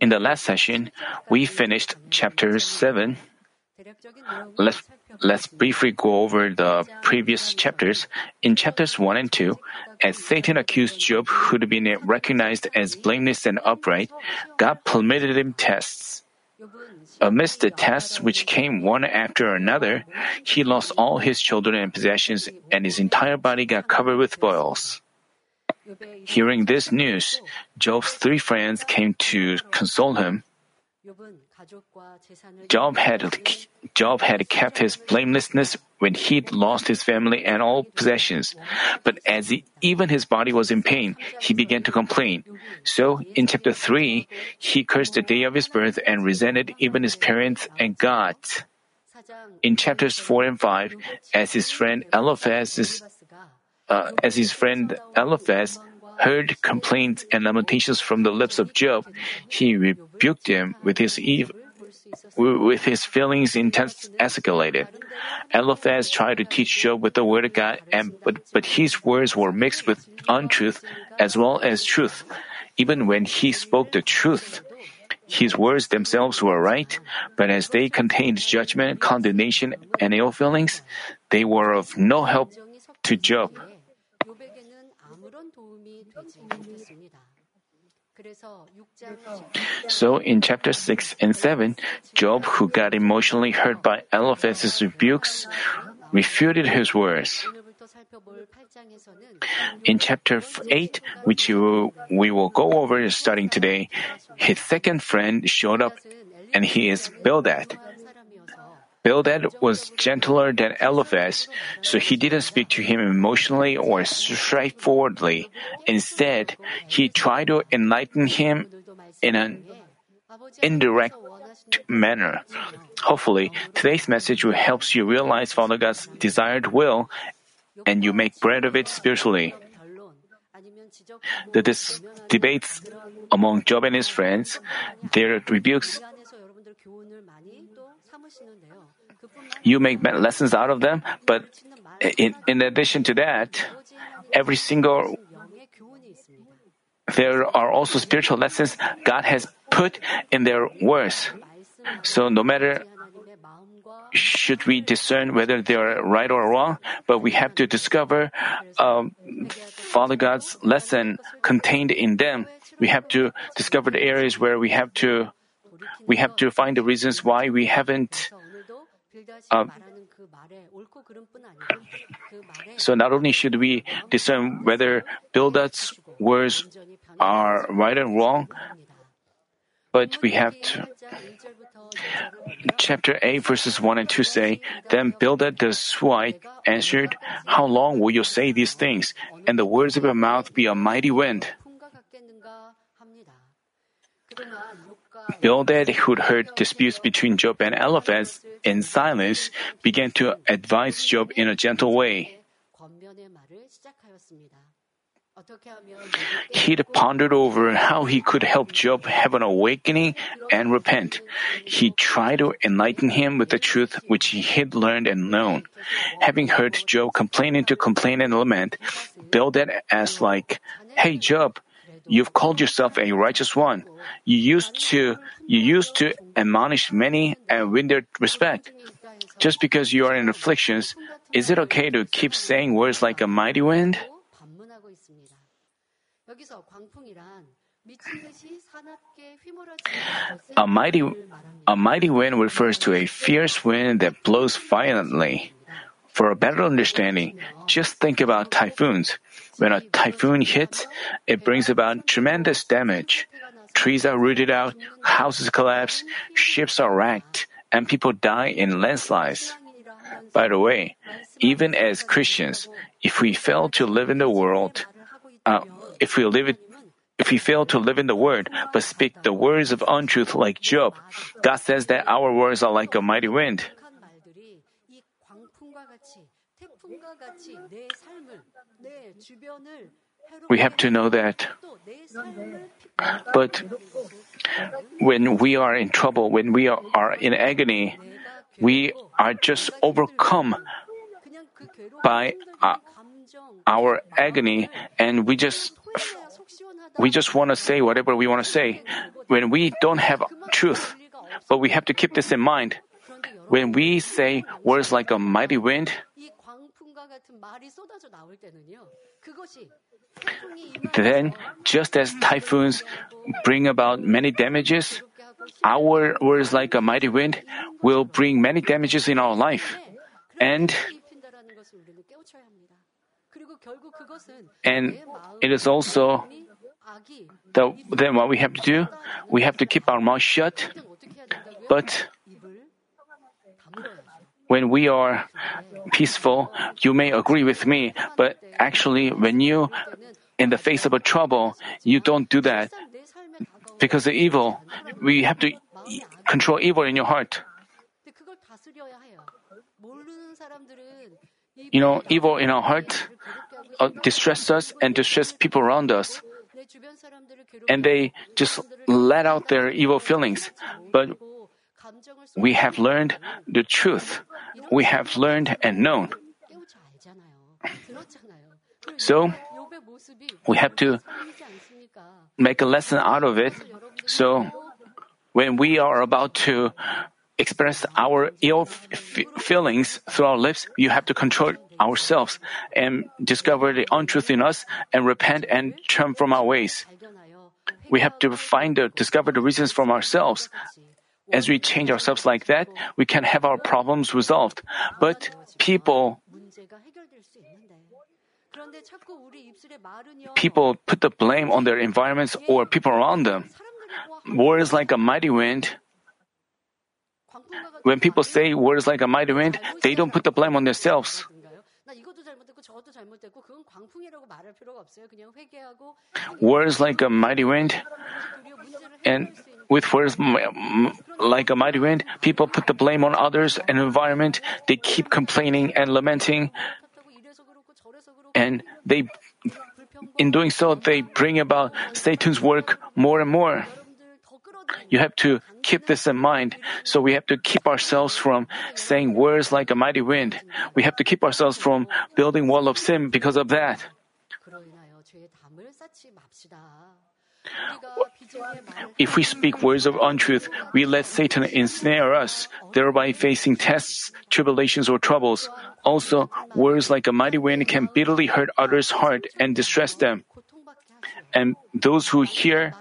In the last session, we finished chapter 7. Let's, let's briefly go over the previous chapters. In chapters 1 and 2, as Satan accused Job, who had been recognized as blameless and upright, God permitted him tests. Amidst the tests which came one after another, he lost all his children and possessions, and his entire body got covered with boils. Hearing this news, Job's three friends came to console him. Job had, Job had kept his blamelessness when he'd lost his family and all possessions. But as he, even his body was in pain, he began to complain. So, in chapter 3, he cursed the day of his birth and resented even his parents and God. In chapters 4 and 5, as his friend Eliphaz, uh, as his friend Eliphaz heard complaints and lamentations from the lips of Job, he rebuked him with his ev- with his feelings intense escalated. Eliphaz tried to teach Job with the word of God, and but, but his words were mixed with untruth as well as truth. Even when he spoke the truth, his words themselves were right, but as they contained judgment, condemnation, and ill feelings, they were of no help to Job. So in chapter 6 and 7, Job, who got emotionally hurt by Eliphaz's rebukes, refuted his words. In chapter 8, which we will go over starting today, his second friend showed up and he is Bildad. Bildad was gentler than Eliphaz, so he didn't speak to him emotionally or straightforwardly. Instead, he tried to enlighten him in an indirect manner. Hopefully, today's message will help you realize Father God's desired will and you make bread of it spiritually. The dis- debates among Job and his friends, their rebukes you make lessons out of them, but in, in addition to that, every single there are also spiritual lessons God has put in their words. So no matter should we discern whether they are right or wrong, but we have to discover um, Father God's lesson contained in them. We have to discover the areas where we have to we have to find the reasons why we haven't uh, so not only should we discern whether Bildad's words are right and wrong, but we have to. Chapter 8 verses 1 and 2 say, Then Bildad the Shuhite answered, How long will you say these things, and the words of your mouth be a mighty wind? Bildad, who'd heard disputes between Job and Eliphaz in silence, began to advise Job in a gentle way. He'd pondered over how he could help Job have an awakening and repent. He tried to enlighten him with the truth which he had learned and known. Having heard Job complaining to complain and lament, Bildad asked like, Hey Job, you've called yourself a righteous one. You used to you used to admonish many and win their respect. Just because you are in afflictions, is it okay to keep saying words like a mighty wind? A mighty, a mighty wind refers to a fierce wind that blows violently. For a better understanding, just think about typhoons. When a typhoon hits, it brings about tremendous damage. Trees are rooted out, houses collapse, ships are wrecked, and people die in landslides. By the way, even as Christians, if we fail to live in the world, uh, if we live it, if we fail to live in the word, but speak the words of untruth like Job, God says that our words are like a mighty wind. We have to know that. But when we are in trouble, when we are in agony, we are just overcome by uh, our agony and we just we just want to say whatever we want to say. When we don't have truth, but we have to keep this in mind. When we say words like a mighty wind, then, just as typhoons bring about many damages, our words like a mighty wind will bring many damages in our life. And and it is also the, then what we have to do, we have to keep our mouth shut, but when we are peaceful, you may agree with me, but actually, when you in the face of a trouble, you don't do that because the evil, we have to control evil in your heart. You know, evil in our heart uh, distresses us and distresses people around us. And they just let out their evil feelings. But we have learned the truth. We have learned and known. So, we have to make a lesson out of it. So, when we are about to express our ill f- feelings through our lips, you have to control ourselves and discover the untruth in us and repent and turn from our ways. We have to find the, discover the reasons from ourselves as we change ourselves like that, we can have our problems resolved. But people People put the blame on their environments or people around them. War is like a mighty wind. When people say war is like a mighty wind, they don't put the blame on themselves. Words like a mighty wind, and with words like a mighty wind, people put the blame on others and environment. They keep complaining and lamenting, and they, in doing so, they bring about Satan's work more and more. You have to keep this in mind. So we have to keep ourselves from saying words like a mighty wind. We have to keep ourselves from building wall of sin because of that. If we speak words of untruth, we let Satan ensnare us, thereby facing tests, tribulations, or troubles. Also, words like a mighty wind can bitterly hurt others' heart and distress them. And those who hear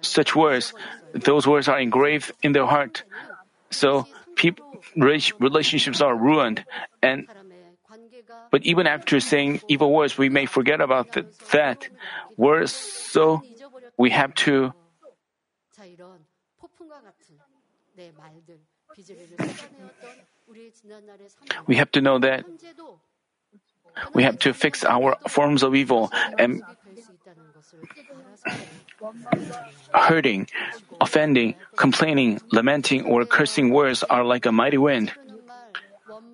such words, those words are engraved in their heart. So people, relationships are ruined. And but even after saying evil words, we may forget about the, that words. So we have to. We have to know that we have to fix our forms of evil and Hurting, offending, complaining, lamenting, or cursing words are like a mighty wind.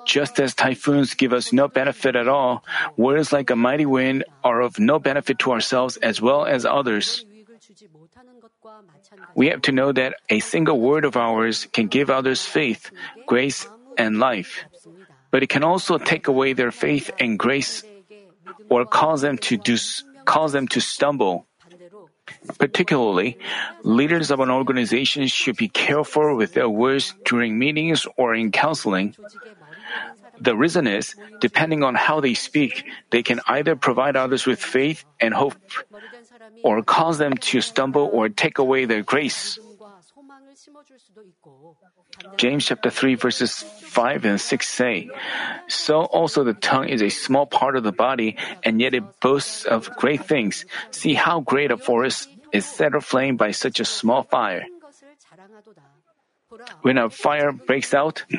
Just as typhoons give us no benefit at all, words like a mighty wind are of no benefit to ourselves as well as others. We have to know that a single word of ours can give others faith, grace, and life, but it can also take away their faith and grace or cause them to do cause them to stumble. Particularly, leaders of an organization should be careful with their words during meetings or in counseling. The reason is, depending on how they speak, they can either provide others with faith and hope or cause them to stumble or take away their grace. James chapter 3 verses 5 and 6 say, So also the tongue is a small part of the body, and yet it boasts of great things. See how great a forest is set aflame by such a small fire. When a fire breaks out,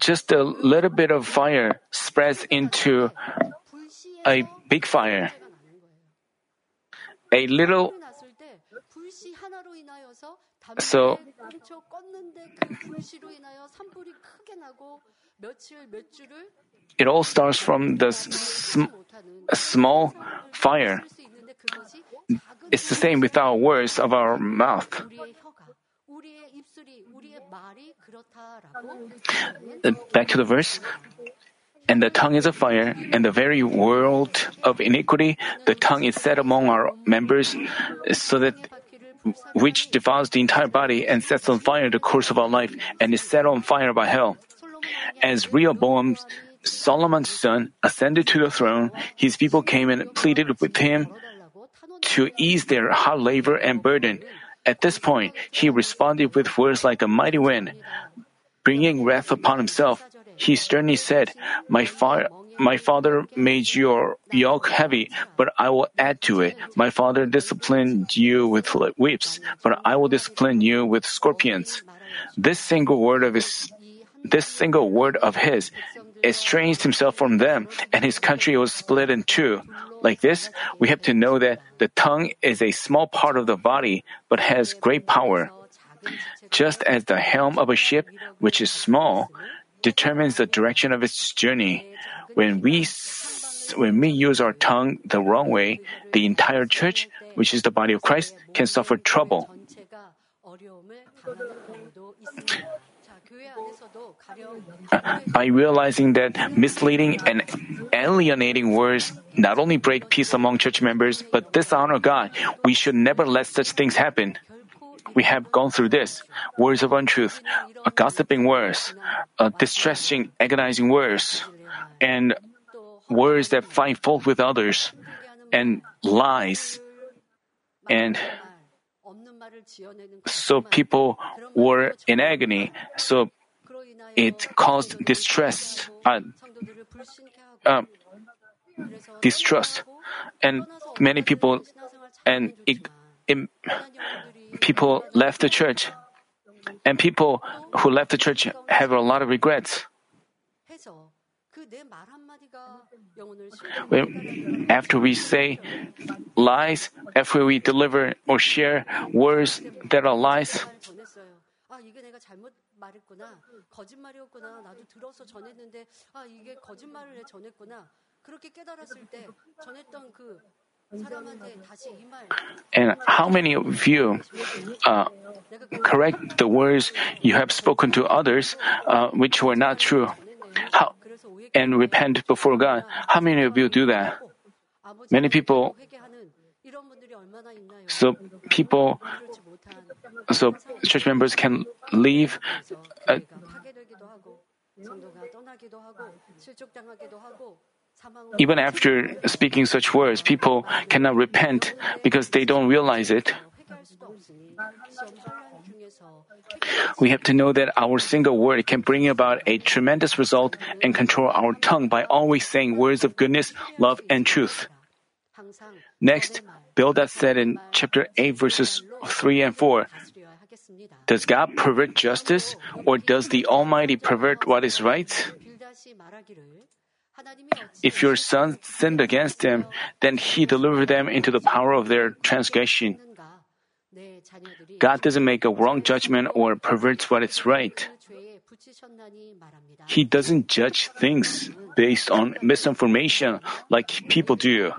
just a little bit of fire spreads into a big fire. A little so, it all starts from the sm- small fire. It's the same with our words of our mouth. Back to the verse. And the tongue is a fire, and the very world of iniquity, the tongue is set among our members, so that which defiles the entire body and sets on fire the course of our life and is set on fire by hell. As Rehoboam, Solomon's son, ascended to the throne, his people came and pleaded with him to ease their hard labor and burden. At this point, he responded with words like a mighty wind. Bringing wrath upon himself, he sternly said, My, fa- my father made your yoke heavy, but I will add to it. My father disciplined you with whips, but I will discipline you with scorpions. This single word of his, this single word of his estranged himself from them, and his country was split in two. Like this, we have to know that the tongue is a small part of the body, but has great power. Just as the helm of a ship, which is small, determines the direction of its journey, when we when we use our tongue the wrong way, the entire church, which is the body of Christ, can suffer trouble. By realizing that misleading and alienating words not only break peace among church members but dishonor God, we should never let such things happen. We have gone through this words of untruth, gossiping words, distressing, agonizing words, and words that find fault with others, and lies. And so people were in agony. So it caused distress, uh, uh, distrust, and many people, and it, it, people left the church, and people who left the church have a lot of regrets. After we say lies, after we deliver or share words that are lies, and how many of you uh, correct the words you have spoken to others uh, which were not true? How, and repent before God? How many of you do that? Many people. So people so church members can leave. Uh, even after speaking such words, people cannot repent because they don't realize it. We have to know that our single word can bring about a tremendous result and control our tongue by always saying words of goodness, love, and truth. Next, Bildad said in chapter 8, verses 3 and 4 Does God pervert justice, or does the Almighty pervert what is right? If your son sinned against them, then he delivered them into the power of their transgression. God doesn't make a wrong judgment or perverts what is right. He doesn't judge things based on misinformation like people do.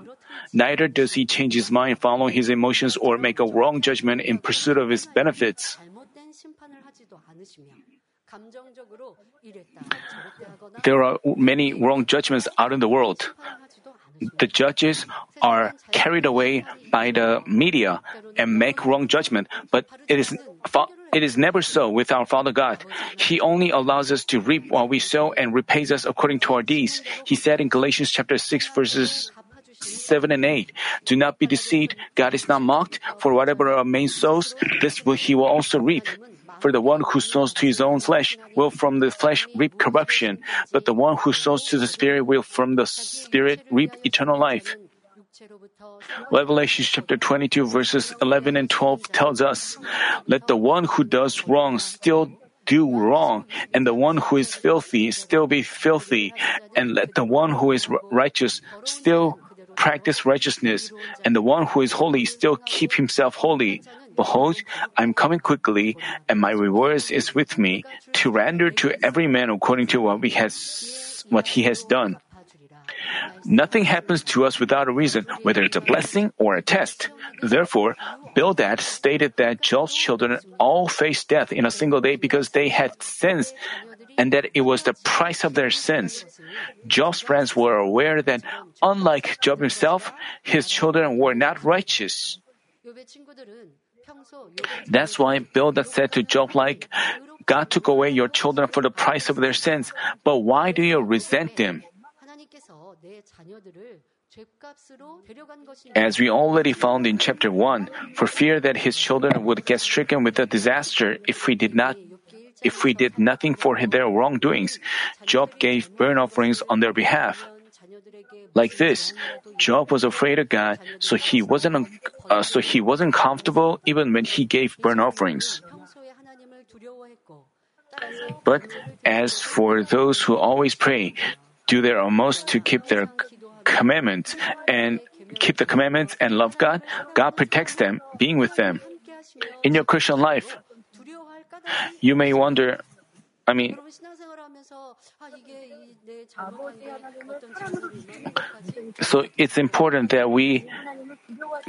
Neither does he change his mind following his emotions or make a wrong judgment in pursuit of his benefits. There are many wrong judgments out in the world. The judges are carried away by the media and make wrong judgment, but it is it is never so with our Father God. He only allows us to reap what we sow and repays us according to our deeds. He said in Galatians chapter 6 verses 7 and 8. Do not be deceived. God is not mocked. For whatever a man sows, this will he will also reap. For the one who sows to his own flesh will from the flesh reap corruption, but the one who sows to the Spirit will from the Spirit reap eternal life. Revelation chapter 22 verses 11 and 12 tells us, Let the one who does wrong still do wrong, and the one who is filthy still be filthy, and let the one who is righteous still practice righteousness, and the one who is holy still keep himself holy. Behold, I am coming quickly, and my reward is with me to render to every man according to what has, what he has done. Nothing happens to us without a reason, whether it's a blessing or a test. Therefore, Bildad stated that Job's children all faced death in a single day because they had sins and that it was the price of their sins. Job's friends were aware that unlike Job himself, his children were not righteous. That's why Bildad said to Job like, God took away your children for the price of their sins, but why do you resent them? As we already found in chapter 1, for fear that his children would get stricken with a disaster if we did not if we did nothing for their wrongdoings, Job gave burnt offerings on their behalf. Like this, Job was afraid of God, so he wasn't uh, so he wasn't comfortable even when he gave burnt offerings. But as for those who always pray, do their utmost to keep their commandments and keep the commandments and love God, God protects them, being with them. In your Christian life, you may wonder, I mean, so it's important that we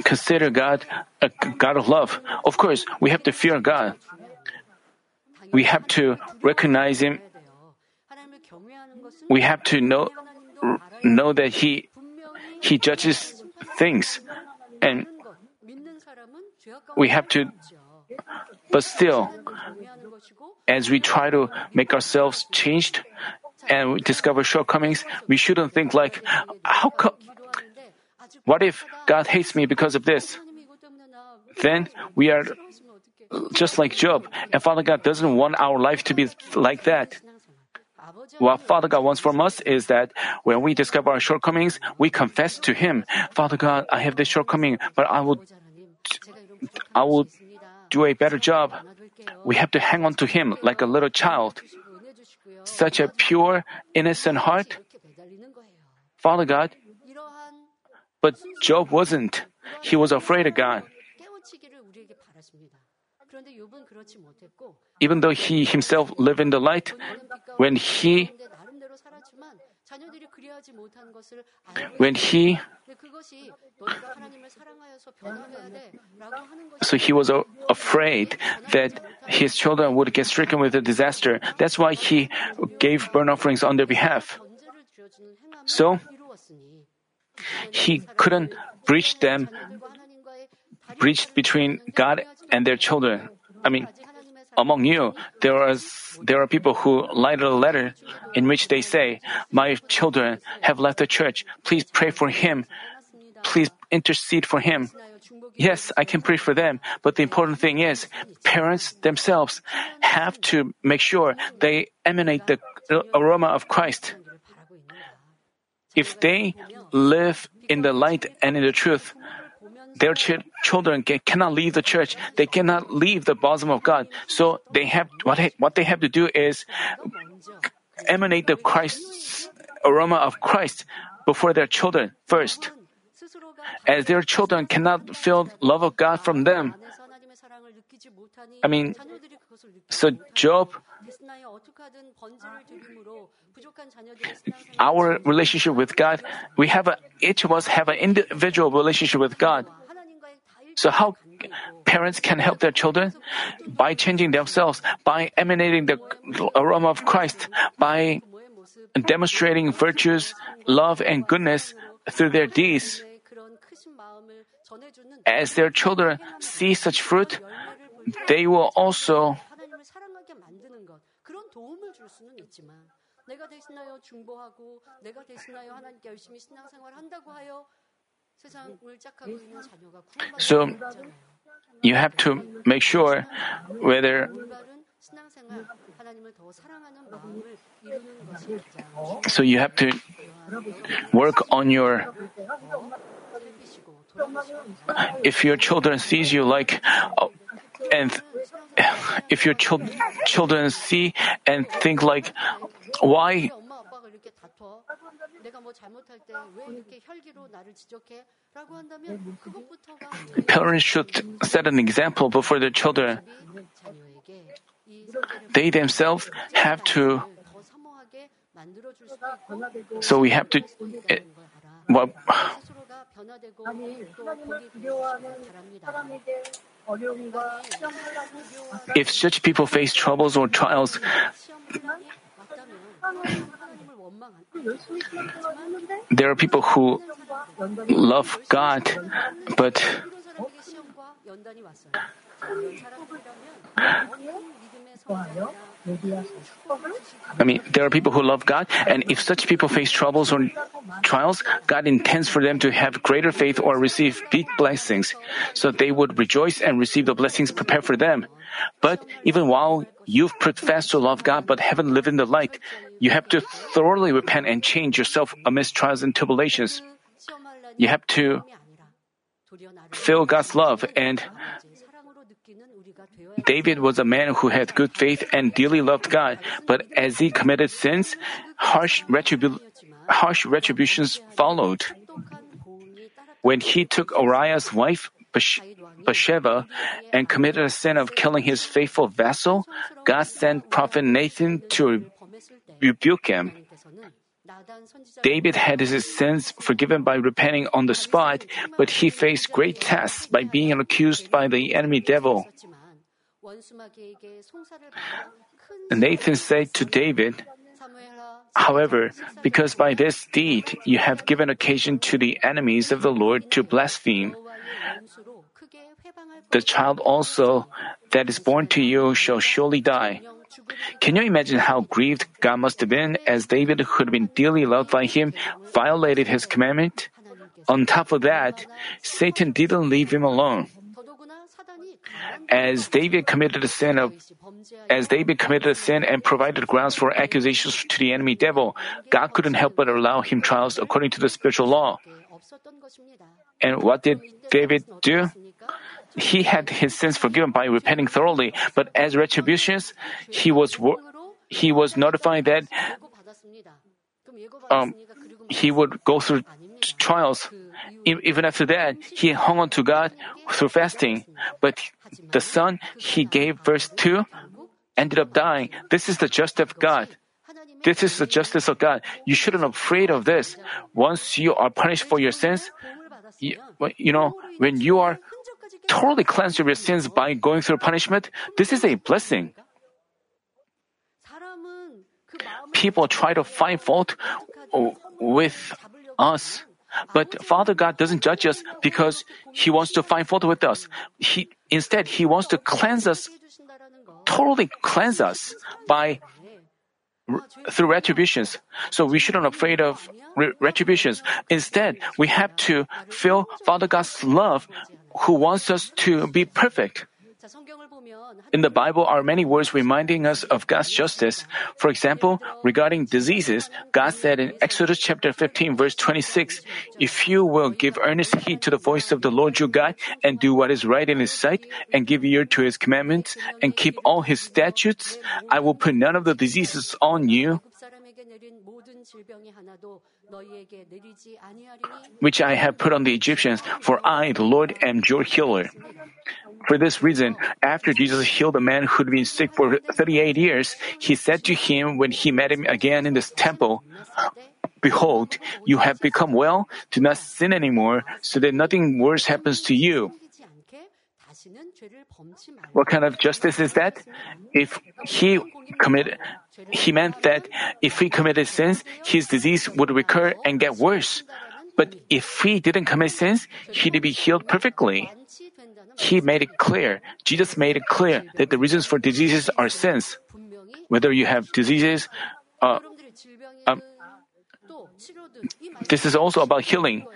consider God a God of love. Of course, we have to fear God. We have to recognize Him. We have to know know that He He judges things, and we have to but still, as we try to make ourselves changed and discover shortcomings, we shouldn't think like, how come? What if God hates me because of this? Then we are just like Job, and Father God doesn't want our life to be like that. What Father God wants from us is that when we discover our shortcomings, we confess to Him, Father God, I have this shortcoming, but I will, I will do a better job. We have to hang on to Him like a little child. Such a pure, innocent heart. Father God, but Job wasn't. He was afraid of God. Even though he himself lived in the light, when he when he so he was afraid that his children would get stricken with a disaster. That's why he gave burnt offerings on their behalf. So he couldn't breach them, breach between God and their children. I mean, among you, there are, there are people who write a letter in which they say, My children have left the church. Please pray for him. Please intercede for him. Yes, I can pray for them, but the important thing is parents themselves have to make sure they emanate the aroma of Christ. If they live in the light and in the truth, their ch- children can, cannot leave the church. They cannot leave the bosom of God. So they have what what they have to do is emanate the Christ aroma of Christ before their children first. As their children cannot feel love of God from them, I mean, so Job our relationship with God, we have a, each of us have an individual relationship with God. So how parents can help their children? By changing themselves, by emanating the aroma of Christ, by demonstrating virtues, love, and goodness through their deeds. As their children see such fruit, they will also 도움을 줄 수는 있지만 내가 대신하여 중보하고 내가 대신하여 하나님께 열심히 신앙생활 한다고 하여 세상을 짝하고 있는 자녀가 So, 구원받지 않잖아요. you have to make sure whether 올바른 신앙생활 하나님을 더 사랑하는 마음을 이루는 것이 가장 so you have to work on your 살피시고 돌아보시고 if your children sees you like oh, and if your chil- children see and think like, why? Parents should set an example before their children. They themselves have to. So we have to. What? Well, if such people face troubles or trials, there are people who love God, but I mean, there are people who love God, and if such people face troubles or trials, God intends for them to have greater faith or receive big blessings, so they would rejoice and receive the blessings prepared for them. But even while you've professed to love God but haven't lived in the light, you have to thoroughly repent and change yourself amidst trials and tribulations. You have to feel God's love and David was a man who had good faith and dearly loved God, but as he committed sins, harsh, retribu- harsh retributions followed. When he took Uriah's wife, Bathsheba, and committed a sin of killing his faithful vessel, God sent prophet Nathan to rebuke him. David had his sins forgiven by repenting on the spot, but he faced great tests by being accused by the enemy devil. Nathan said to David, However, because by this deed you have given occasion to the enemies of the Lord to blaspheme, the child also that is born to you shall surely die. Can you imagine how grieved God must have been as David, who had been dearly loved by him, violated his commandment? On top of that, Satan didn't leave him alone as David committed a sin of as David committed a sin and provided grounds for accusations to the enemy devil, God couldn't help but allow him trials according to the spiritual law. And what did David do? He had his sins forgiven by repenting thoroughly, but as retributions, he was he was notified that um, he would go through trials. Even after that, he hung on to God through fasting, but the son he gave verse two, ended up dying. This is the justice of God. This is the justice of God. You shouldn't be afraid of this. Once you are punished for your sins, you, you know, when you are totally cleansed of your sins by going through punishment, this is a blessing. People try to find fault with us but Father God doesn't judge us because He wants to find fault with us. He, instead, He wants to cleanse us, totally cleanse us by through retributions. So we shouldn't be afraid of re- retributions. Instead, we have to feel Father God's love who wants us to be perfect. In the Bible are many words reminding us of God's justice. For example, regarding diseases, God said in Exodus chapter 15 verse 26, If you will give earnest heed to the voice of the Lord your God and do what is right in his sight and give ear to his commandments and keep all his statutes, I will put none of the diseases on you which I have put on the Egyptians, for I, the Lord, am your healer. For this reason, after Jesus healed a man who'd been sick for 38 years, he said to him when he met him again in this temple, Behold, you have become well, do not sin anymore, so that nothing worse happens to you. What kind of justice is that? If he committed, he meant that if he committed sins, his disease would recur and get worse. But if he didn't commit sins, he'd be healed perfectly. He made it clear, Jesus made it clear that the reasons for diseases are sins. Whether you have diseases, uh, um, this is also about healing.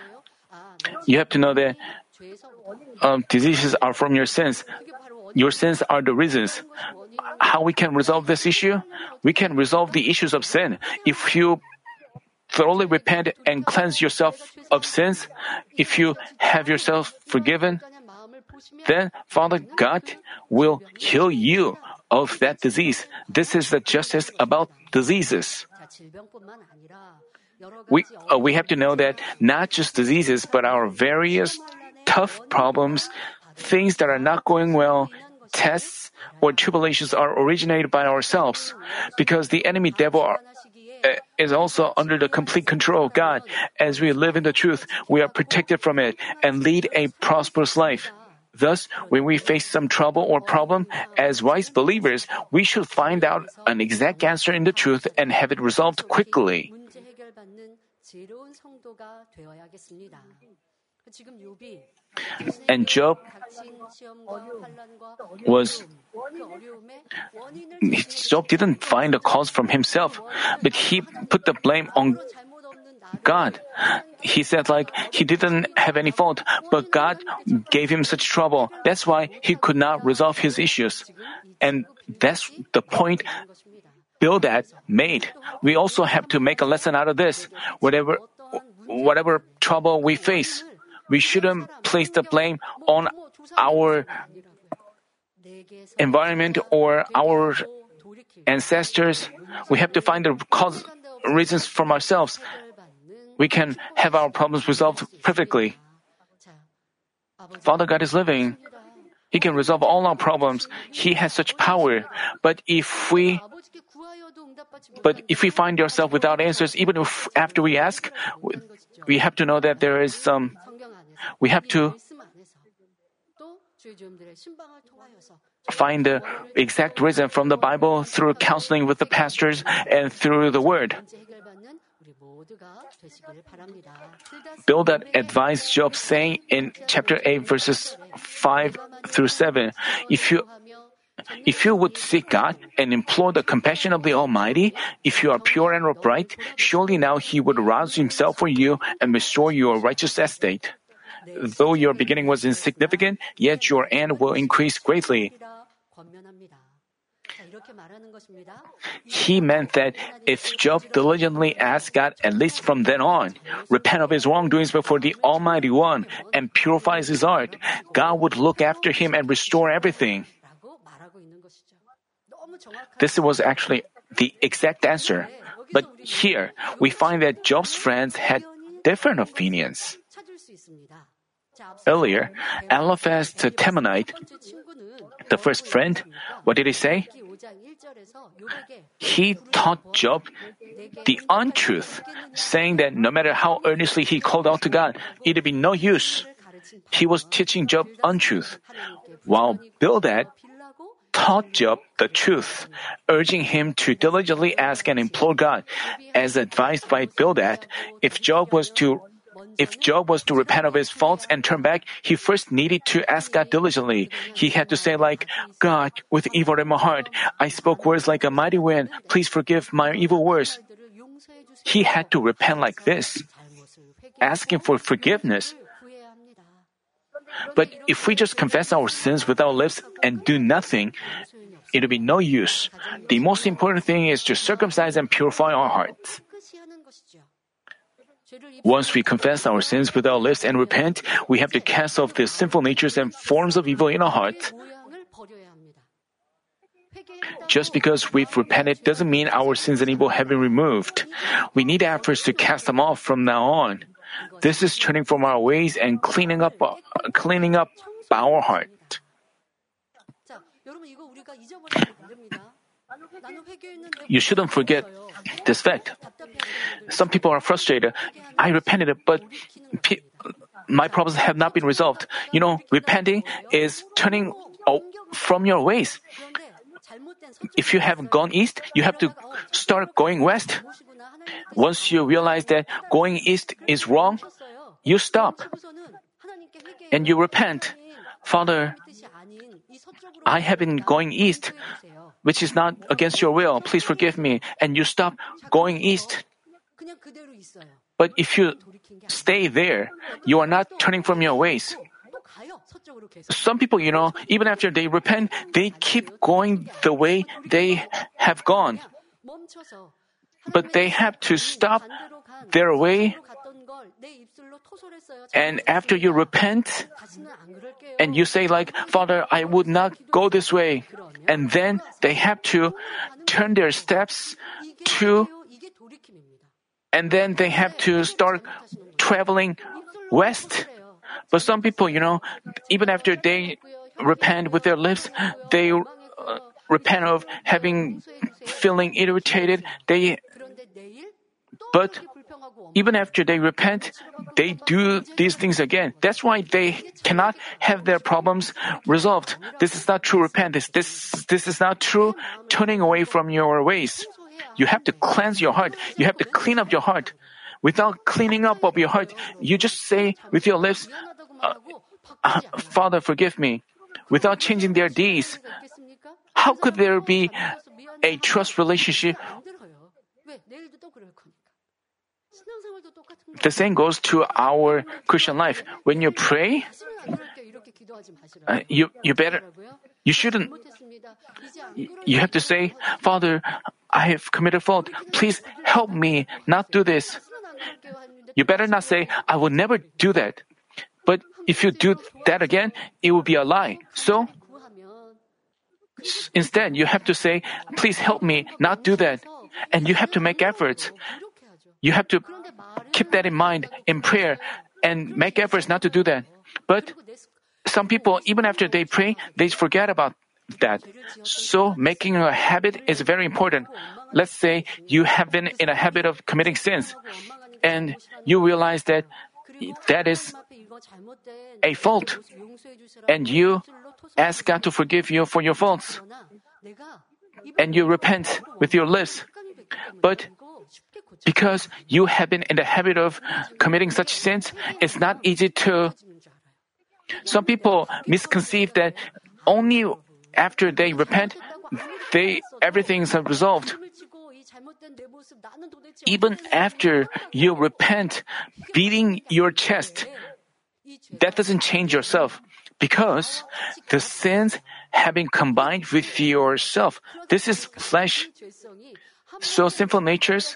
You have to know that um, diseases are from your sins. Your sins are the reasons. How we can resolve this issue? We can resolve the issues of sin if you thoroughly repent and cleanse yourself of sins. If you have yourself forgiven, then Father God will heal you of that disease. This is the justice about diseases. We, uh, we have to know that not just diseases, but our various tough problems, things that are not going well, tests, or tribulations are originated by ourselves. Because the enemy devil are, uh, is also under the complete control of God. As we live in the truth, we are protected from it and lead a prosperous life. Thus, when we face some trouble or problem, as wise believers, we should find out an exact answer in the truth and have it resolved quickly. And Job was Job didn't find the cause from himself, but he put the blame on God. He said like he didn't have any fault, but God gave him such trouble. That's why he could not resolve his issues. And that's the point Bildad made. We also have to make a lesson out of this. Whatever whatever trouble we face, we shouldn't place the blame on our environment or our ancestors. We have to find the cause reasons from ourselves. We can have our problems resolved perfectly. Father God is living. He can resolve all our problems. He has such power. But if we but if we find ourselves without answers, even if after we ask, we- we have to know that there is some. We have to find the exact reason from the Bible through counseling with the pastors and through the Word. Bildad advice Job saying in chapter 8 verses 5 through 7, if you if you would seek God and implore the compassion of the Almighty, if you are pure and upright, surely now He would rouse Himself for you and restore your righteous estate. Though your beginning was insignificant, yet your end will increase greatly. He meant that if Job diligently asked God at least from then on, repent of his wrongdoings before the Almighty One, and purifies his heart, God would look after him and restore everything. This was actually the exact answer. But here, we find that Job's friends had different opinions. Earlier, Eliphaz the Temanite, the first friend, what did he say? He taught Job the untruth, saying that no matter how earnestly he called out to God, it'd be no use. He was teaching Job untruth, while Bildad taught Job the truth, urging him to diligently ask and implore God. As advised by Bildad, if Job was to if Job was to repent of his faults and turn back, he first needed to ask God diligently. He had to say like, God, with evil in my heart, I spoke words like a mighty wind. Please forgive my evil words. He had to repent like this, asking for forgiveness. But if we just confess our sins with our lips and do nothing, it'll be no use. The most important thing is to circumcise and purify our hearts. Once we confess our sins with our lips and repent, we have to cast off the sinful natures and forms of evil in our heart. Just because we've repented doesn't mean our sins and evil have been removed. We need efforts to cast them off from now on. This is turning from our ways and cleaning up, uh, cleaning up our heart. You shouldn't forget this fact. Some people are frustrated. I repented, but pe- my problems have not been resolved. You know, repenting is turning from your ways. If you have gone east, you have to start going west. Once you realize that going east is wrong, you stop and you repent. Father, I have been going east, which is not against your will. Please forgive me. And you stop going east. But if you stay there, you are not turning from your ways. Some people, you know, even after they repent, they keep going the way they have gone. But they have to stop their way. And after you repent, and you say like, Father, I would not go this way. And then they have to turn their steps to, and then they have to start traveling west. But some people, you know, even after they repent with their lips, they uh, repent of having feeling irritated. They, but even after they repent, they do these things again. That's why they cannot have their problems resolved. This is not true repentance. This, this is not true turning away from your ways. You have to cleanse your heart. You have to clean up your heart. Without cleaning up of your heart, you just say with your lips, uh, uh, Father, forgive me. Without changing their deeds, how could there be a trust relationship? The same goes to our Christian life. When you pray, uh, you you better you shouldn't you have to say, Father, I have committed fault. Please help me not do this. You better not say, I will never do that. But if you do that again, it will be a lie. So, instead, you have to say, please help me not do that. And you have to make efforts. You have to keep that in mind in prayer and make efforts not to do that. But some people, even after they pray, they forget about that. So making a habit is very important. Let's say you have been in a habit of committing sins and you realize that that is a fault and you ask God to forgive you for your faults and you repent with your lips. But because you have been in the habit of committing such sins, it's not easy to. Some people misconceive that only after they repent, they everything's resolved. Even after you repent, beating your chest, that doesn't change yourself because the sins have been combined with yourself. This is flesh. So sinful natures,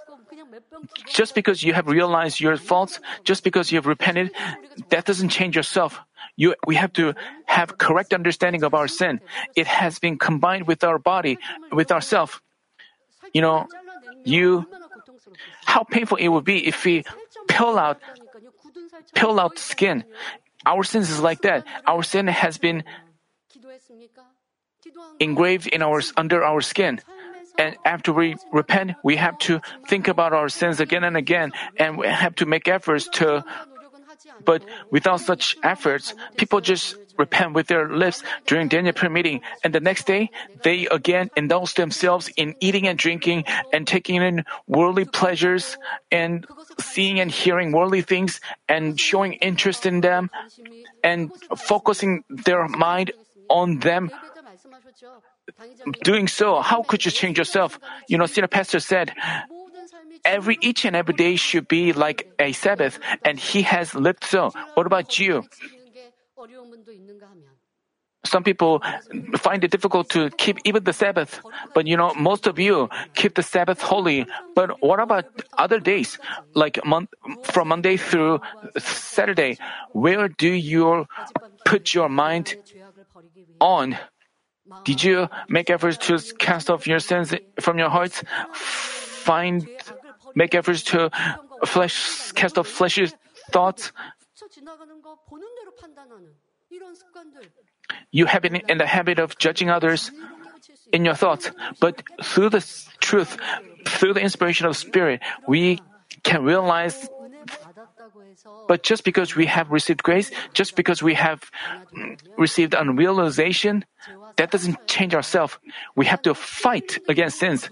just because you have realized your faults, just because you have repented, that doesn't change yourself. You, we have to have correct understanding of our sin. It has been combined with our body, with ourself. You know, you, how painful it would be if we peel out, peel out skin. Our sins is like that. Our sin has been engraved in our, under our skin. And after we repent, we have to think about our sins again and again, and we have to make efforts to but without such efforts, people just repent with their lips during Daniel prayer meeting, and the next day they again indulge themselves in eating and drinking and taking in worldly pleasures and seeing and hearing worldly things and showing interest in them and focusing their mind on them. Doing so, how could you change yourself? You know, senior pastor said, every each and every day should be like a Sabbath, and he has lived so. What about you? Some people find it difficult to keep even the Sabbath, but you know, most of you keep the Sabbath holy. But what about other days, like from Monday through Saturday? Where do you put your mind on? Did you make efforts to cast off your sins from your hearts? Find make efforts to flesh, cast off fleshly thoughts. You have been in the habit of judging others in your thoughts, but through the truth, through the inspiration of Spirit, we can realize. But just because we have received grace, just because we have received unrealization, that doesn't change ourselves. We have to fight against sins.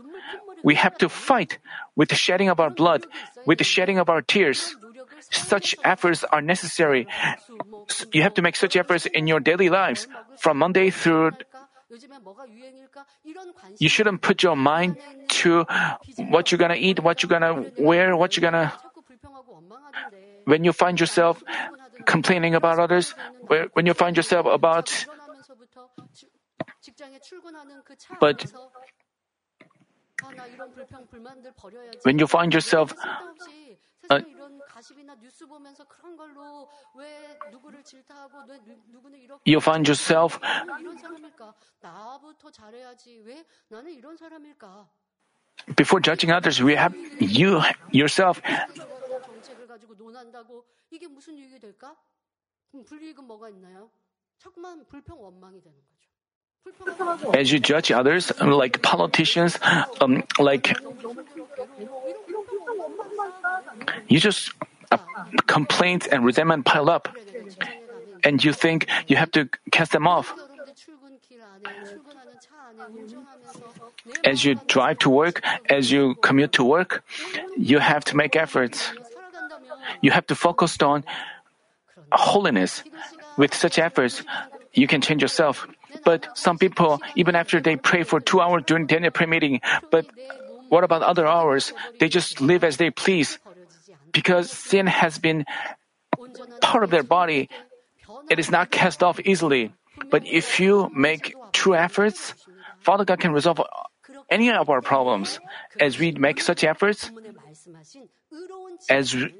We have to fight with the shedding of our blood, with the shedding of our tears. Such efforts are necessary. You have to make such efforts in your daily lives from Monday through you shouldn't put your mind to what you're gonna eat, what you're gonna wear, what you're gonna. When you find yourself complaining about others, when you find yourself about. But when you find yourself uh, you find yourself before judging others, we have you yourself. As you judge others, like politicians, um, like you just uh, complaints and resentment pile up, and you think you have to cast them off. As you drive to work, as you commute to work, you have to make efforts. You have to focus on holiness. With such efforts, you can change yourself. But some people, even after they pray for two hours during Daniel prayer meeting, but what about other hours? They just live as they please because sin has been part of their body. It is not cast off easily. But if you make true efforts, Father God can resolve any of our problems as we make such efforts. As we,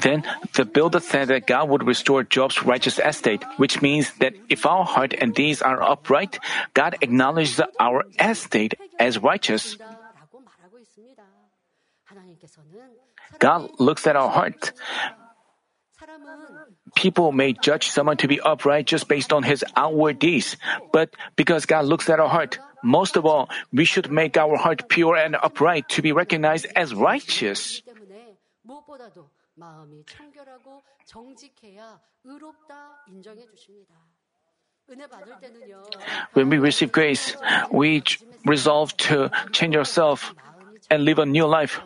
then the Bildad said that God would restore Job's righteous estate, which means that if our heart and deeds are upright, God acknowledges our estate as righteous. God looks at our heart. People may judge someone to be upright just based on his outward deeds, but because God looks at our heart, most of all, we should make our heart pure and upright to be recognized as righteous. When we receive grace, we resolve to change ourselves and live a new life.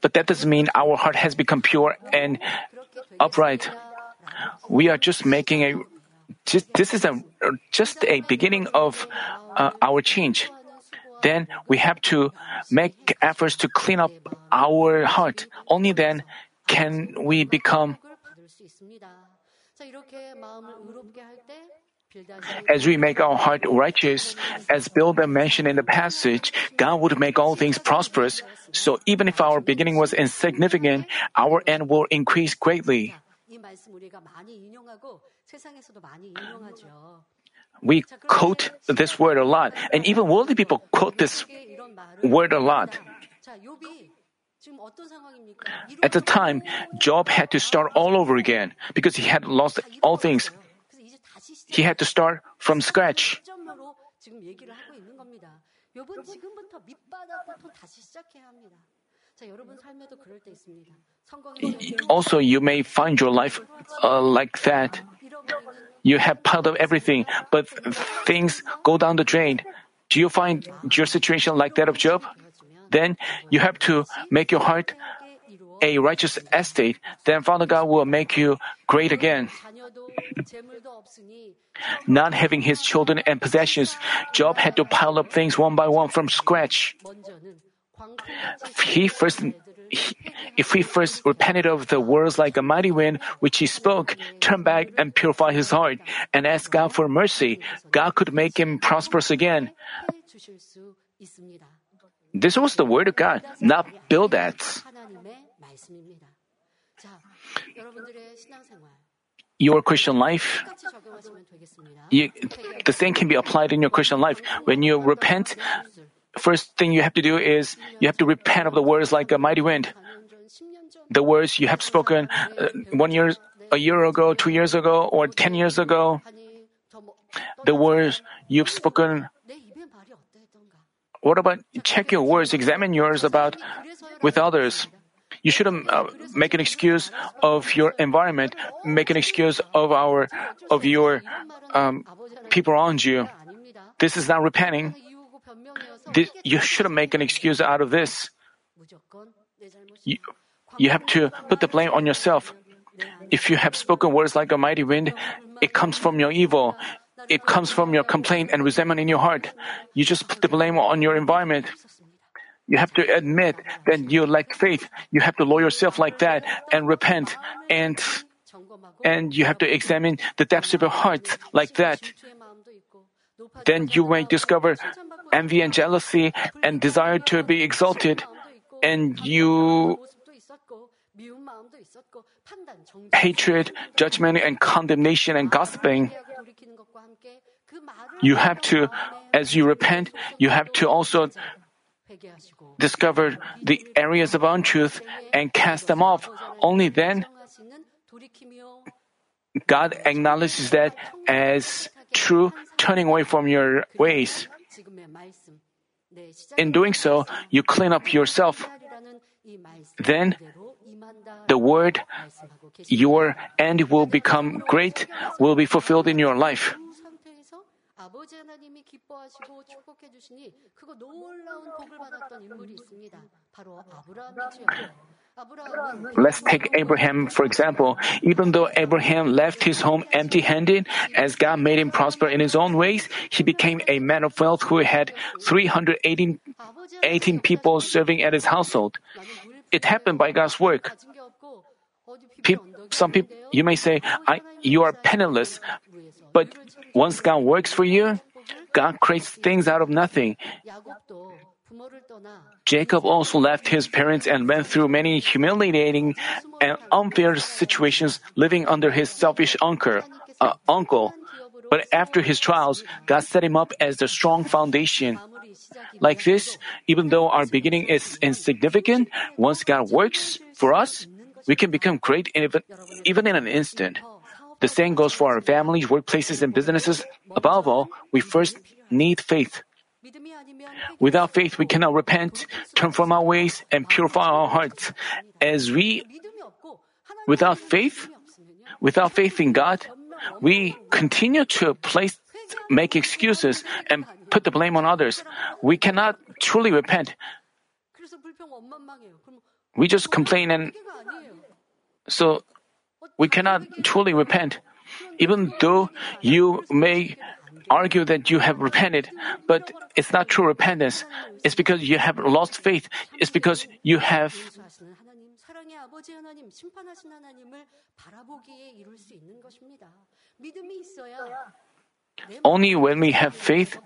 But that doesn't mean our heart has become pure and upright. We are just making a just, this is a just a beginning of uh, our change. Then we have to make efforts to clean up our heart. Only then can we become as we make our heart righteous, as Bildad mentioned in the passage, God would make all things prosperous. So even if our beginning was insignificant, our end will increase greatly. We quote this word a lot, and even worldly people quote this word a lot. At the time, Job had to start all over again because he had lost all things he had to start from scratch. Also, you may find your life uh, like that. You have part of everything, but things go down the drain. Do you find your situation like that of Job? Then you have to make your heart a righteous estate, then Father God will make you great again. Not having his children and possessions, Job had to pile up things one by one from scratch. If he first, if he first repented of the words like a mighty wind which he spoke, turn back and purify his heart, and ask God for mercy, God could make him prosperous again. This was the word of God, not Bildad's. your Christian life, you, the same can be applied in your Christian life. When you repent, first thing you have to do is you have to repent of the words like a mighty wind. The words you have spoken uh, one year, a year ago, two years ago, or ten years ago. The words you've spoken. What about check your words, examine yours about with others. You shouldn't uh, make an excuse of your environment, make an excuse of our, of your um, people around you. This is not repenting. This, you shouldn't make an excuse out of this. You, you have to put the blame on yourself. If you have spoken words like a mighty wind, it comes from your evil. It comes from your complaint and resentment in your heart. You just put the blame on your environment. You have to admit that you lack faith. You have to lower yourself like that and repent and and you have to examine the depths of your heart like that. Then you may discover envy and jealousy and desire to be exalted and you hatred, judgment and condemnation and gossiping. You have to as you repent, you have to also discover the areas of untruth and cast them off, only then God acknowledges that as true turning away from your ways. In doing so, you clean up yourself. Then the word, your end will become great, will be fulfilled in your life. 그 상태에서 아버지 하나님이 기뻐하시고 축복해 주시니 그거 놀라운 복을 받았던 인물이 있습니다. 바로 아브라함이지요. 아브라함은 Let's take Abraham, for example. Even though Abraham left his home empty handed, as God made him prosper in his own ways, he became a man of wealth who had 318 아버지 18 people serving at his household. It happened by God's work. 가진 게 없고 어디 Peop- some people, you may say, I, you are penniless, but once God works for you, God creates things out of nothing. Jacob also left his parents and went through many humiliating and unfair situations living under his selfish uncle. Uh, uncle. But after his trials, God set him up as the strong foundation. Like this, even though our beginning is insignificant, once God works for us, we can become great even in an instant. The same goes for our families, workplaces, and businesses. Above all, we first need faith. Without faith, we cannot repent, turn from our ways, and purify our hearts. As we, without faith, without faith in God, we continue to place, make excuses and put the blame on others. We cannot truly repent. We just complain and so we cannot truly repent. Even though you may argue that you have repented, but it's not true repentance. It's because you have lost faith. It's because you have only when we have faith,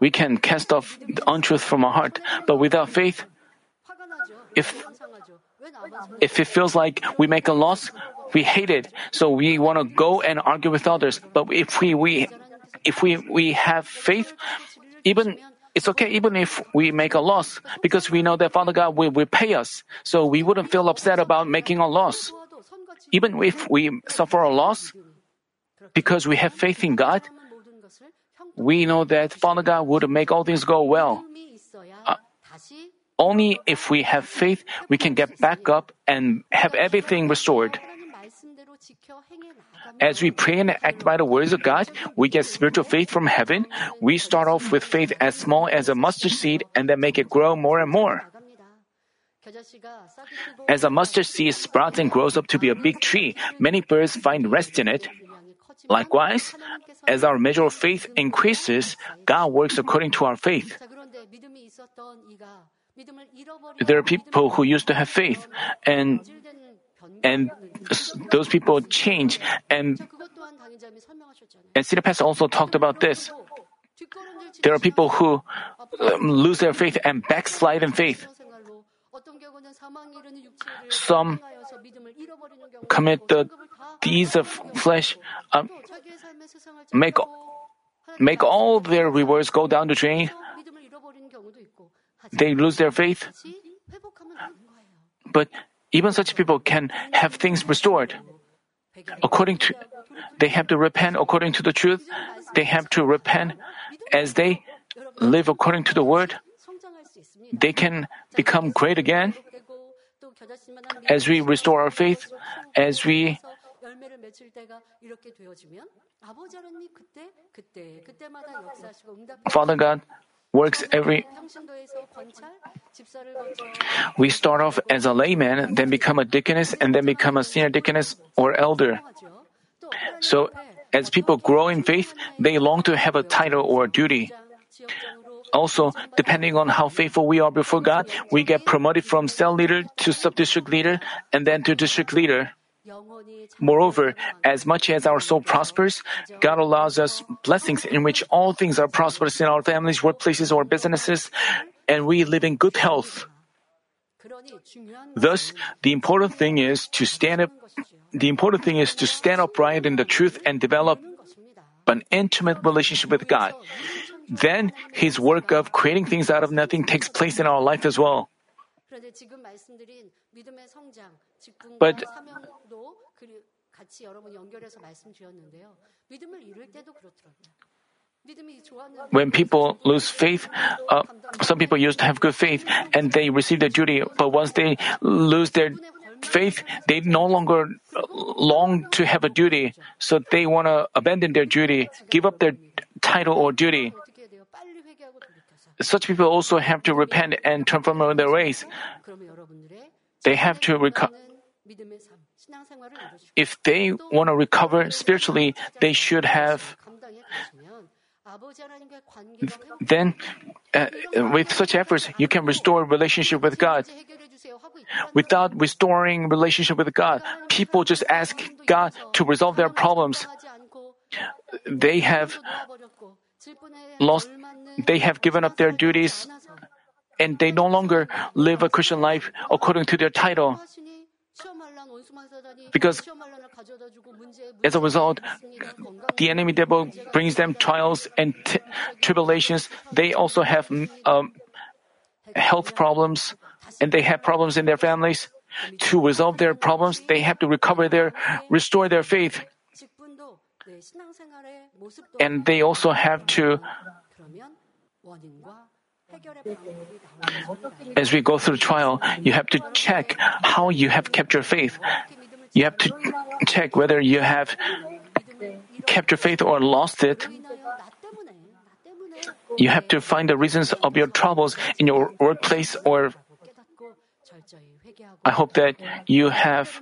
we can cast off the untruth from our heart. But without faith, if if it feels like we make a loss, we hate it. So we want to go and argue with others. But if we, we if we, we have faith, even it's okay even if we make a loss because we know that Father God will repay us. So we wouldn't feel upset about making a loss. Even if we suffer a loss, because we have faith in God, we know that Father God would make all things go well. Only if we have faith, we can get back up and have everything restored. As we pray and act by the words of God, we get spiritual faith from heaven. We start off with faith as small as a mustard seed and then make it grow more and more. As a mustard seed sprouts and grows up to be a big tree, many birds find rest in it. Likewise, as our measure of faith increases, God works according to our faith. There are people who used to have faith, and and those people change. And and Sita also talked about this. There are people who um, lose their faith and backslide in faith. Some commit the deeds of flesh, um, make make all their rewards go down the drain 믿음을 잃어버리는 경우도 있고 They lose their faith, 다시 회복하면 되는 거예요. but even such people can have things restored. According to, they have to repent according to the truth. They have to repent as they live according to the word. 성장할 수 있습니다. They can become great again 되고 또 겨자씨만한 as we restore our faith, as we 열매를 맺을 때가 이렇게 되어지면 아버지 하나님이 그때 그때 그때마다 역사하시고 응답 Father God works every. We start off as a layman, then become a deaconess, and then become a senior deaconess or elder. So, as people grow in faith, they long to have a title or a duty. Also, depending on how faithful we are before God, we get promoted from cell leader to sub district leader and then to district leader. Moreover, as much as our soul prospers, God allows us blessings in which all things are prosperous in our families, workplaces, or businesses, and we live in good health. Thus, the important thing is to stand up. The important thing is to stand upright in the truth and develop an intimate relationship with God. Then, His work of creating things out of nothing takes place in our life as well. 그런데 지금 말씀드린 믿음의 성장, 직분과 But- 사명도 그, 같이 여러분 연결해서 말씀 주었는데요. 믿음을 잃을 때도 그렇더라고요. 믿음이 좋았는데 When people lose faith, uh, some people used to have good faith and they receive their duty, but once they lose their faith, they no longer uh, long to have a duty, so they want to abandon their duty, give up their title or duty. such people also have to repent and turn from their ways. They have to recover. If they want to recover spiritually, they should have. Then, uh, with such efforts, you can restore relationship with God. Without restoring relationship with God, people just ask God to resolve their problems. They have lost, they have given up their duties and they no longer live a Christian life according to their title. Because as a result, the enemy devil brings them trials and t- tribulations. They also have um, health problems and they have problems in their families. To resolve their problems, they have to recover their, restore their faith and they also have to as we go through trial, you have to check how you have kept your faith. You have to check whether you have kept your faith or lost it. You have to find the reasons of your troubles in your workplace or I hope that you have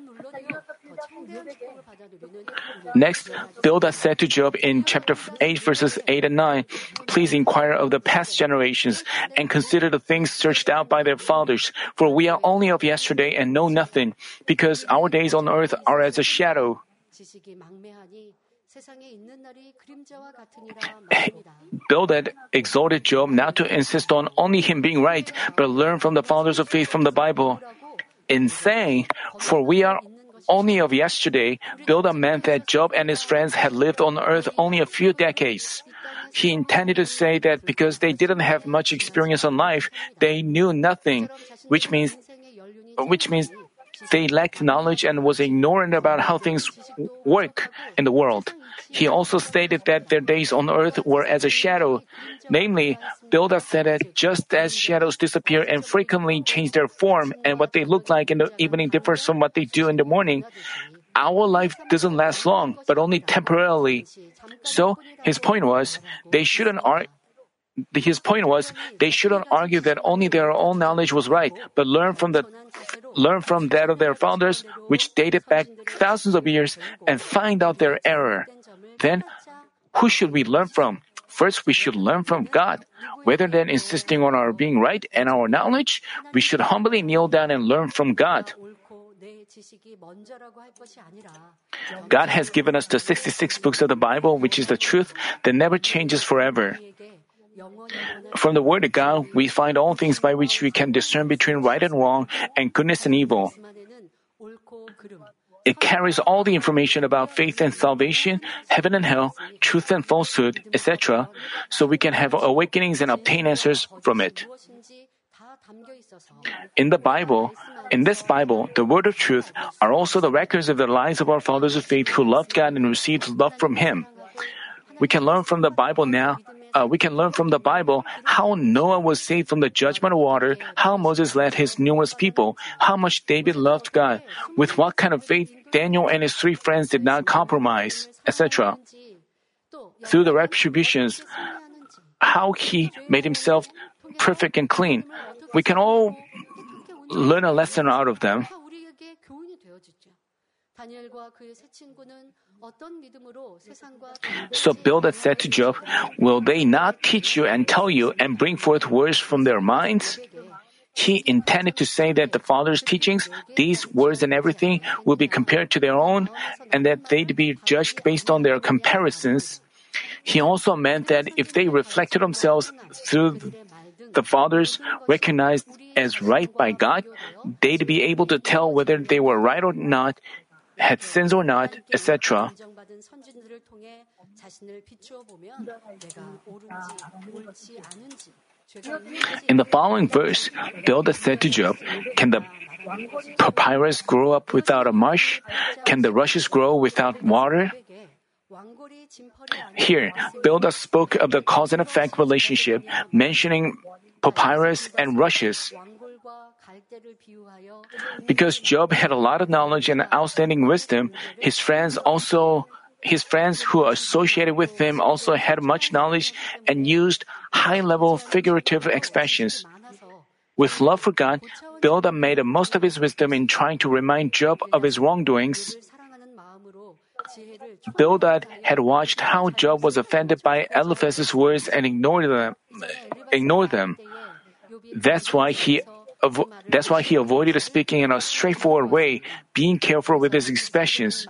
Next, Bildad said to Job in chapter 8, verses 8 and 9, Please inquire of the past generations and consider the things searched out by their fathers, for we are only of yesterday and know nothing, because our days on earth are as a shadow. Bildad exhorted Job not to insist on only him being right, but learn from the fathers of faith from the Bible. In saying, For we are only of yesterday, Bildad meant that Job and his friends had lived on earth only a few decades. He intended to say that because they didn't have much experience on life, they knew nothing, which means, which means they lacked knowledge and was ignorant about how things work in the world. He also stated that their days on earth were as a shadow. Namely, Bildad said that just as shadows disappear and frequently change their form, and what they look like in the evening differs from what they do in the morning, our life doesn't last long, but only temporarily. So his point was they shouldn't argue. His point was they shouldn't argue that only their own knowledge was right, but learn from the learn from that of their founders, which dated back thousands of years, and find out their error. Then, who should we learn from? First, we should learn from God. Rather than insisting on our being right and our knowledge, we should humbly kneel down and learn from God. God has given us the 66 books of the Bible, which is the truth that never changes forever. From the Word of God, we find all things by which we can discern between right and wrong and goodness and evil. It carries all the information about faith and salvation, heaven and hell, truth and falsehood, etc., so we can have awakenings and obtain answers from it. In the Bible, in this Bible, the word of truth are also the records of the lives of our fathers of faith who loved God and received love from Him. We can learn from the Bible now uh, we can learn from the Bible how Noah was saved from the judgment of water, how Moses led his numerous people, how much David loved God, with what kind of faith Daniel and his three friends did not compromise, etc. Through the retributions, how he made himself perfect and clean. We can all learn a lesson out of them. So Bildad said to Job, Will they not teach you and tell you and bring forth words from their minds? He intended to say that the Father's teachings, these words and everything, will be compared to their own and that they'd be judged based on their comparisons. He also meant that if they reflected themselves through the fathers recognized as right by God, they'd be able to tell whether they were right or not had sins or not, etc. In the following verse, Bildad said to Job, Can the papyrus grow up without a marsh? Can the rushes grow without water? Here, Bildad spoke of the cause and effect relationship, mentioning papyrus and rushes. Because Job had a lot of knowledge and outstanding wisdom, his friends also his friends who associated with him also had much knowledge and used high-level figurative expressions. With love for God, Bildad made the most of his wisdom in trying to remind Job of his wrongdoings. Bildad had watched how Job was offended by Eliphaz's words and ignored them. Ignored them. That's why he avo- that's why he avoided speaking in a straightforward way, being careful with his expressions.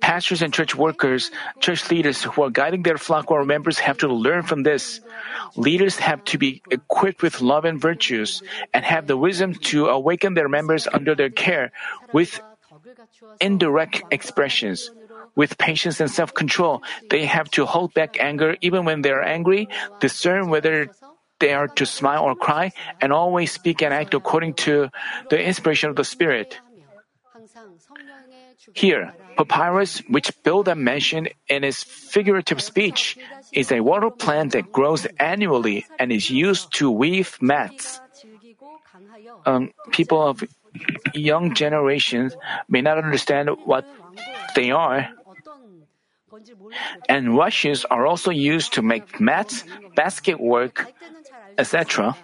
Pastors and church workers, church leaders who are guiding their flock or members have to learn from this. Leaders have to be equipped with love and virtues and have the wisdom to awaken their members under their care with indirect expressions. With patience and self-control, they have to hold back anger even when they are angry, discern whether they are to smile or cry, and always speak and act according to the inspiration of the Spirit. Here, papyrus, which Bildad mentioned in his figurative speech, is a water plant that grows annually and is used to weave mats. Um, people of young generations may not understand what they are. And rushes are also used to make mats, basket work, etc.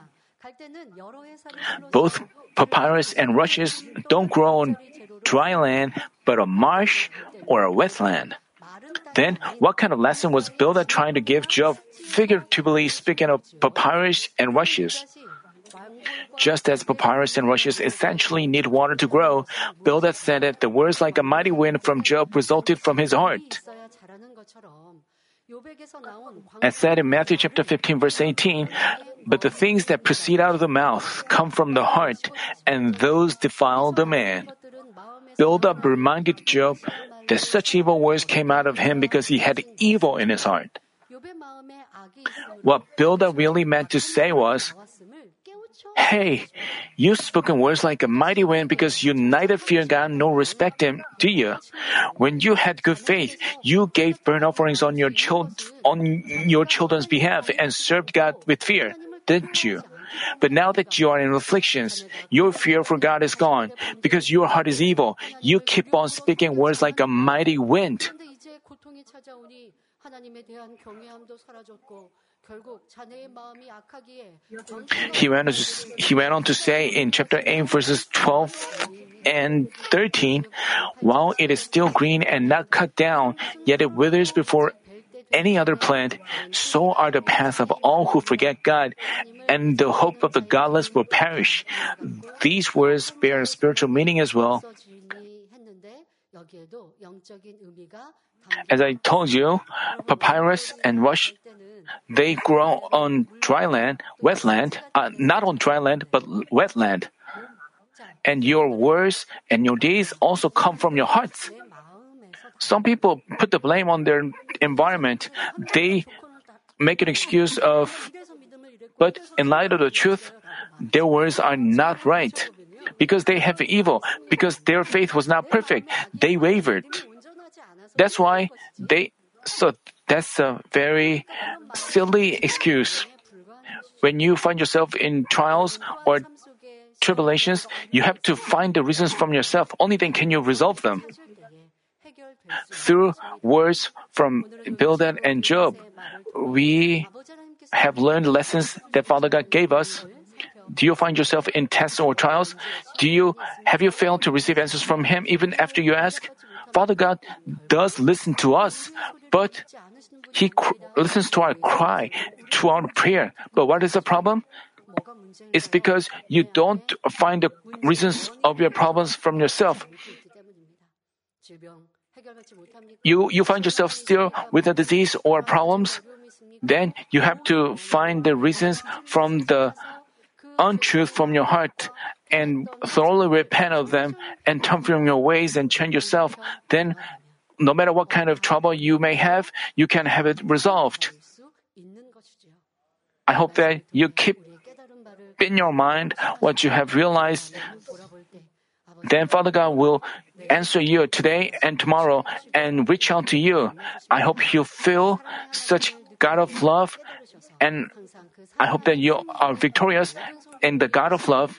Both papyrus and rushes don't grow on dry land, but a marsh or a wetland. Then, what kind of lesson was Bildad trying to give Job, figuratively speaking of papyrus and rushes? Just as papyrus and rushes essentially need water to grow, Bildad said that the words like a mighty wind from Job resulted from his heart. As said in Matthew chapter 15 verse 18, but the things that proceed out of the mouth come from the heart, and those defile the man. Bildad reminded Job that such evil words came out of him because he had evil in his heart. What Bildad really meant to say was, Hey, you've spoken words like a mighty wind because you neither fear God nor respect Him, do you? When you had good faith, you gave burnt offerings on your child, on your children's behalf and served God with fear, didn't you? But now that you are in afflictions, your fear for God is gone because your heart is evil. You keep on speaking words like a mighty wind. He went, on to, he went on to say in chapter 8, verses 12 and 13, While it is still green and not cut down, yet it withers before any other plant, so are the paths of all who forget God, and the hope of the godless will perish. These words bear a spiritual meaning as well. As I told you, papyrus and rush they grow on dry land, wetland, uh, not on dry land, but wetland. And your words and your deeds also come from your hearts. Some people put the blame on their environment. They make an excuse of, but in light of the truth, their words are not right. Because they have evil, because their faith was not perfect, they wavered. That's why they, so that's a very silly excuse. When you find yourself in trials or tribulations, you have to find the reasons from yourself. Only then can you resolve them. Through words from Bildad and Job, we have learned lessons that Father God gave us. Do you find yourself in tests or trials? Do you have you failed to receive answers from Him even after you ask? Father God does listen to us, but He cr- listens to our cry, to our prayer. But what is the problem? It's because you don't find the reasons of your problems from yourself. You, you find yourself still with a disease or problems? Then you have to find the reasons from the untruth from your heart and thoroughly repent of them and turn from your ways and change yourself. Then, no matter what kind of trouble you may have, you can have it resolved. I hope that you keep in your mind what you have realized. Then Father God will answer you today and tomorrow and reach out to you. I hope you feel such God of love and I hope that you are victorious in the God of love.